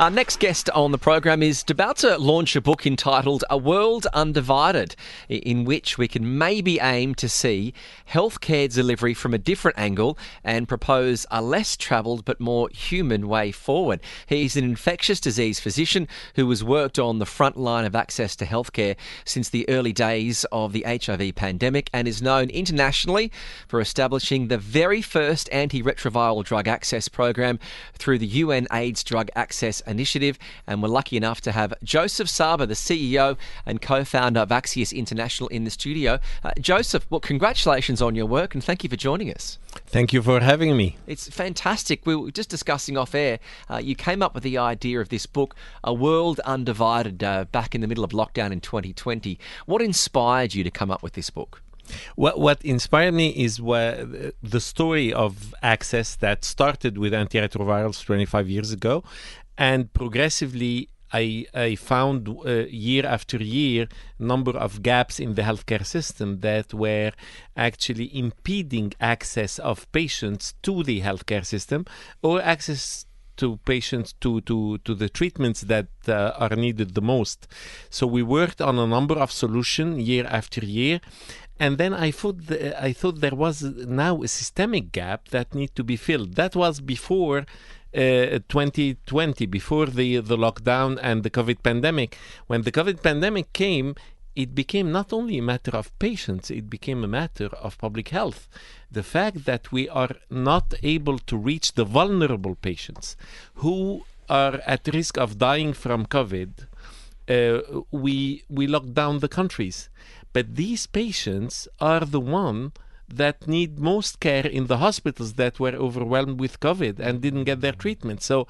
Our next guest on the program is about to launch a book entitled A World Undivided, in which we can maybe aim to see healthcare delivery from a different angle and propose a less travelled but more human way forward. He's an infectious disease physician who has worked on the front line of access to healthcare since the early days of the HIV pandemic and is known internationally for establishing the very first antiretroviral drug access program through the UN AIDS Drug Access Initiative. And we're lucky enough to have Joseph Saba, the CEO and co founder of Axios International, in the studio. Uh, Joseph, well, congratulations on your work and thank you for joining us. Thank you for having me. It's fantastic. We were just discussing off air. Uh, you came up with the idea of this book, A World Undivided, uh, back in the middle of lockdown in 2020. What inspired you to come up with this book? What, what inspired me is where the story of access that started with antiretrovirals 25 years ago and progressively I, I found uh, year after year number of gaps in the healthcare system that were actually impeding access of patients to the healthcare system or access to patients to, to, to the treatments that uh, are needed the most. So we worked on a number of solutions year after year. And then I thought I thought there was now a systemic gap that need to be filled. That was before 2020 before the the lockdown and the COVID pandemic. When the COVID pandemic came, it became not only a matter of patients, it became a matter of public health. The fact that we are not able to reach the vulnerable patients who are at risk of dying from COVID, uh, we we lock down the countries. But these patients are the one that need most care in the hospitals that were overwhelmed with COVID and didn't get their treatment. So,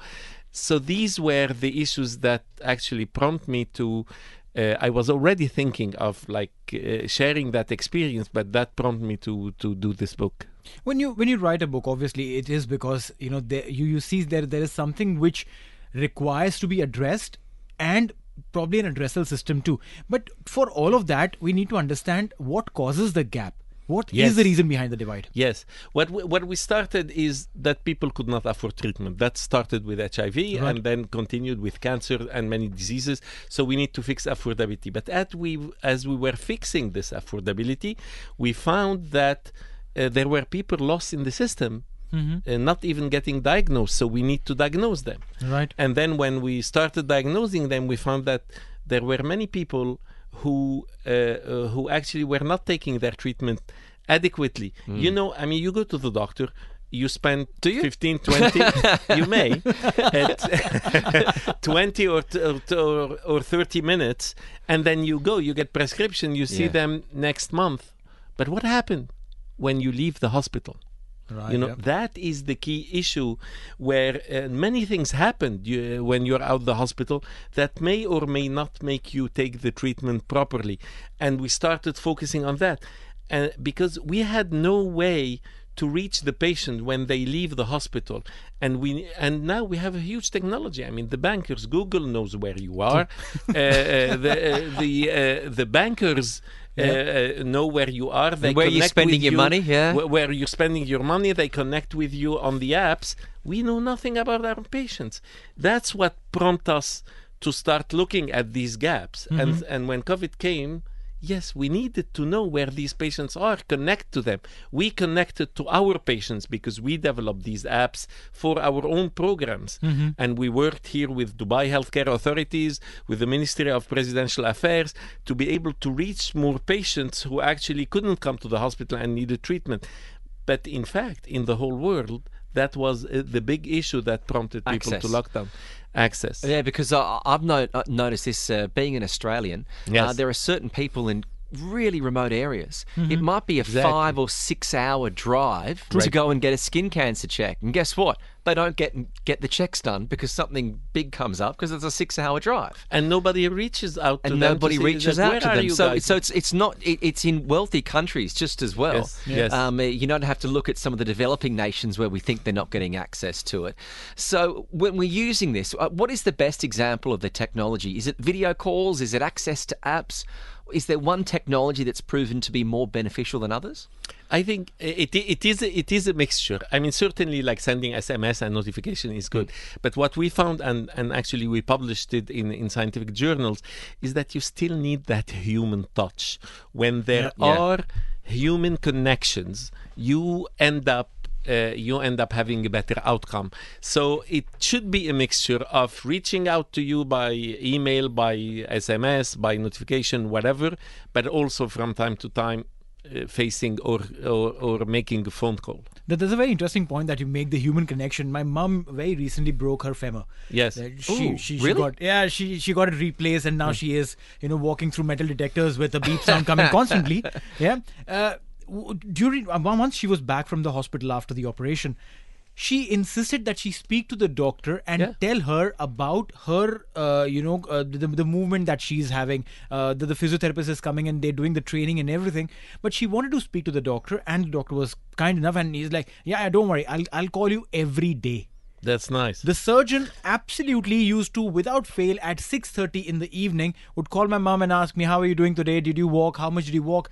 so these were the issues that actually prompt me to. Uh, I was already thinking of like uh, sharing that experience, but that prompted me to to do this book. When you when you write a book, obviously it is because you know there, you you see that there is something which requires to be addressed and probably an addressal system too. But for all of that, we need to understand what causes the gap What is Yes. the reason behind the divide? Yes. What we, what we started is that people could not afford treatment. That started with HIV and then continued with cancer and many diseases. So we need to fix affordability. But as we as we were fixing this affordability, we found that uh, there were people lost in the system. Uh, not even getting diagnosed, so we need to diagnose them. Right. And then when we started diagnosing them, we found that there were many people who uh, uh, who actually were not taking their treatment adequately. You know, I mean, you go to the doctor. You spend Do you? 15, 20, you may, at 20 or, t- or, t- or, or 30 minutes, and then you go, you get prescription, you see Yeah. them next month. But what happened when you leave the hospital? Right. you know yeah. that is the key issue where uh, many things happened you, when you're out the hospital that may or may not make you take the treatment properly and we started focusing on that and because we had no way to reach the patient when they leave the hospital and we and now we have a huge technology i mean the bankers google knows where you are uh, uh, the uh, the uh, the bankers uh, uh, know where you are they where you're spending your you, money, yeah. wh- where you're spending your money. They connect with you on the apps. We know nothing about our patients. That's what prompted us to start looking at these gaps. And and when COVID came, yes, we needed to know where these patients are, connect to them. We connected to our patients because we developed these apps for our own programs. Mm-hmm. And we worked here with Dubai Healthcare Authorities, with the Ministry of Presidential Affairs, to be able to reach more patients who actually couldn't come to the hospital and needed treatment. But in fact, in the whole world, that was uh, the big issue that prompted people Access. to lock down access. Yeah, because I, I've no, uh, noticed this uh, being an Australian. Uh, there are certain people in really remote areas. It might be a Exactly. five or six hour drive to go and get a skin cancer check. And guess what? They don't get get the checks done because something big comes up because it's a six hour drive. and nobody reaches out to And them nobody say reaches that, out to them. So, guys?" so it's it's not it, it's in wealthy countries just as well. Yes, yes. Um, you don't have to look at some of the developing nations where we think they're not getting access to it. So when we're using this, uh, what is the best example of the technology? Is it video calls? Is it access to apps? Is there one technology that's proven to be more beneficial than others? I think it it is a- it is a mixture. I mean, certainly like sending SMS and notification is good, but what we found and and actually we published it in in scientific journals is that you still need that human touch when there Yeah. are human connections. You end up. Uh, you end up having a better outcome. So it should be a mixture of reaching out to you by email, by SMS, by notification, whatever, but also from time to time facing or, or or making a phone call. That- There's a very interesting point that you make the human connection. My mum very recently broke her femur. Yes. Uh, She, Ooh, she, she really? got yeah she she got it replaced and now she is you know walking through metal detectors with a beep sound coming constantly. Yeah. Uh, during uh, once she was back from the hospital after the operation, she insisted that she speak to the doctor and Yeah. tell her about her uh, you know uh, the, the movement that she's having. Uh, the, the physiotherapist is coming and they're doing the training and everything. But she wanted to speak to the doctor and the doctor was kind enough and he's like, yeah, don't worry, I'll I'll call you every day. That's nice. The surgeon absolutely used to, without fail, at 6:30 in the evening, would call my mom and ask me, "How are you doing today? Did you walk? How much did you walk?"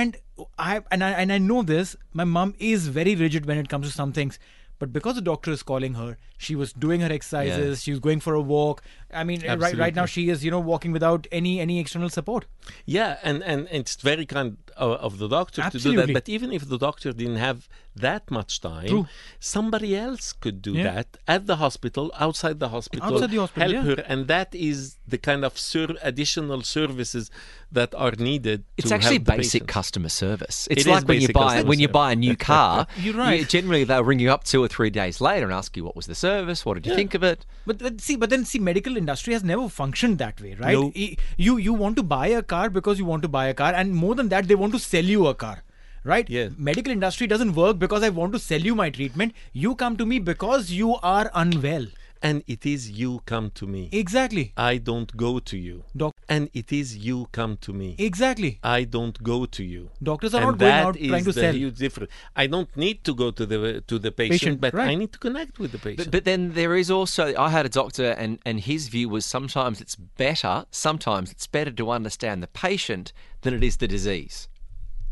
And I and I and I know this. My mom is very rigid when it comes to some things. But because the doctor is calling her, she was doing her exercises. She was going for a walk. I mean, right, right now she is, you know, walking without any any external support. Yeah, and, and it's very kind of, of the doctor to do that. But even if the doctor didn't have that much time, True. somebody else could do Yeah. that at the hospital, outside the hospital, Outside the hospital, help yeah. her, and that is the kind of sur- additional services that are needed. It's to actually help the basic patients. customer service. It's It is like when you basic buy customer when you service. buy a new car. You're right. you- generally, they'll ring you up two or three days later and ask you what was the service, what did you think of it. But, but see, but then see, medical industry has never functioned that way, right? No. Y- You you want to buy a car because you want to buy a car, and more than that, they want to sell you a car, right? Yes. Medical industry doesn't work because I want to sell you my treatment. You come to me because you are unwell. And it is you come to me. Exactly. I don't go to you. Doc- And it is you come to me. Exactly. I don't go to you. Doctors are and not going that out is trying to the sell. huge difference. I don't need to go to the to the patient, Patient, but right. I need to connect with the patient. But, but then there is also, I had a doctor, and, and his view was sometimes it's better, sometimes it's better to understand the patient than it is the disease.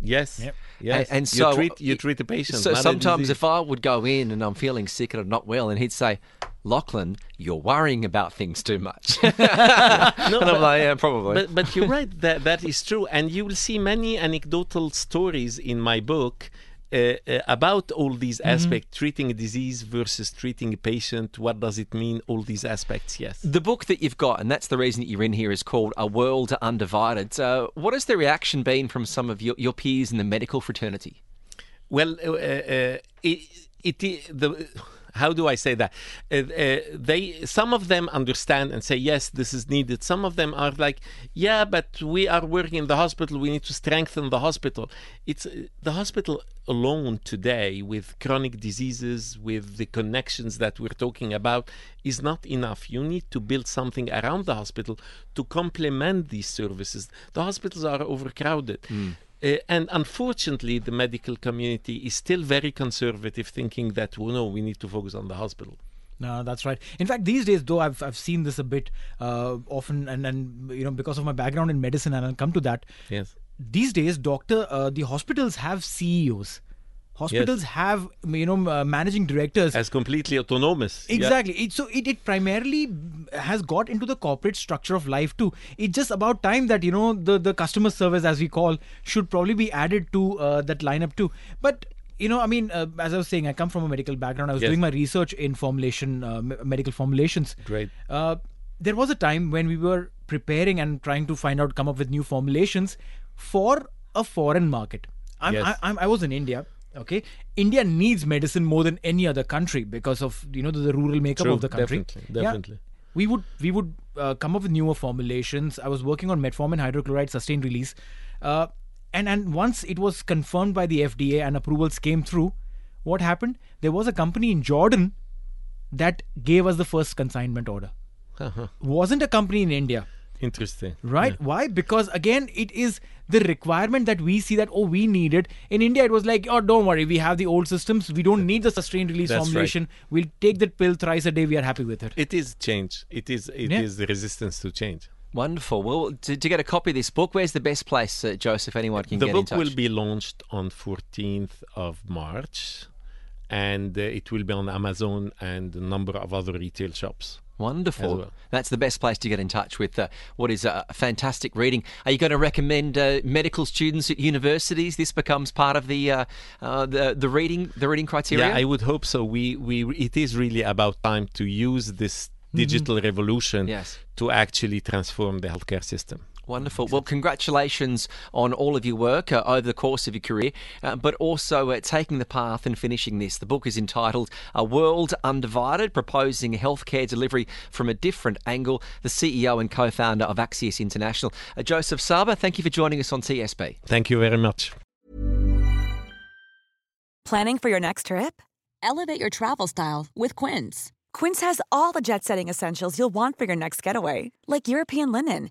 Yes. Yep. Yes. And, and you so treat you treat the patient. So sometimes if I would go in and I'm feeling sick and I'm not well, and he'd say, "Lachlan, you're worrying about things too much." no, and I'm but- like, "Yeah, probably." But, but you're right. That that is true, and you will see many anecdotal stories in my book. Uh, uh, about all these Mm-hmm. aspects, treating a disease versus treating a patient. What does it mean? All these aspects, yes. The book that you've got, and that's the reason that you're in here, is called A World Undivided. Uh, what has the reaction been from some of your, your peers in the medical fraternity? Well, uh, uh, it, it the how do I say that? Uh, uh, they some of them understand and say yes, this is needed. Some of them are like, yeah, but we are working in the hospital. We need to strengthen the hospital. It's the hospital alone today with chronic diseases, with the connections that we're talking about, is not enough. You need to build something around the hospital to complement these services. The hospitals are overcrowded. Uh, and unfortunately, the medical community is still very conservative, thinking that, well, no, we need to focus on the hospital. No, that's right. In fact, these days, though, I've I've seen this a bit uh, often, and and you know because of my background in medicine, and I'll come to that. Yes. These days, doctor, uh, the hospitals have CEOs. Hospitals have you know uh, managing directors. As completely autonomous. Yeah. Exactly. It, so it, it primarily has got into the corporate structure of life too. It's just about time that you know the the customer service, as we call, should probably be added to uh, that lineup too. But you know, I mean, uh, as I was saying, I come from a medical background. I was Yes. doing my research in formulation, uh, me- medical formulations. Great. Uh, there was a time when we were preparing and trying to find out, come up with new formulations for a foreign market. I'm, Yes. I, I'm, I was in India. Okay, India needs medicine more than any other country because of you know the, the rural makeup True, of the country. definitely, Yeah. definitely. We would we would uh, come up with newer formulations. I was working on metformin hydrochloride sustained release, uh, and and once it was confirmed by the FDA and approvals came through, what happened? There was a company in Jordan that gave us the first consignment order. Uh-huh. Wasn't a company in India, Interesting. right? Why? Because again, it is the requirement that we see that oh we need it. In India, it was like oh don't worry, we have the old systems. We don't need the sustained release That's right. formulation. We'll take that pill thrice a day. We are happy with it. It is change. It is it Yeah. is the resistance to change. Wonderful. Well, to, to get a copy of this book, where's the best place, uh, Joseph? Anyone can the get book in touch. will be launched on 14th of March, and uh, it will be on Amazon and a number of other retail shops. Wonderful. well. That's the best place to get in touch with uh, what is a fantastic reading. Are you going to recommend uh, medical students at universities? This becomes part of the uh, uh, the the reading the reading criteria. Yeah, I would hope so. We we it is really about time to use this digital revolution Yes. to actually transform the healthcare system. Wonderful. Well, congratulations on all of your work uh, over the course of your career, uh, but also uh, taking the path and finishing this. The book is entitled A World Undivided Proposing Healthcare Delivery from a Different Angle. The CEO and co founder of Axios International, uh, Joseph Saba, thank you for joining us on TSB. Thank you very much. Planning for your next trip? Elevate your travel style with Quince. Quince has all the jet setting essentials you'll want for your next getaway, like European linen,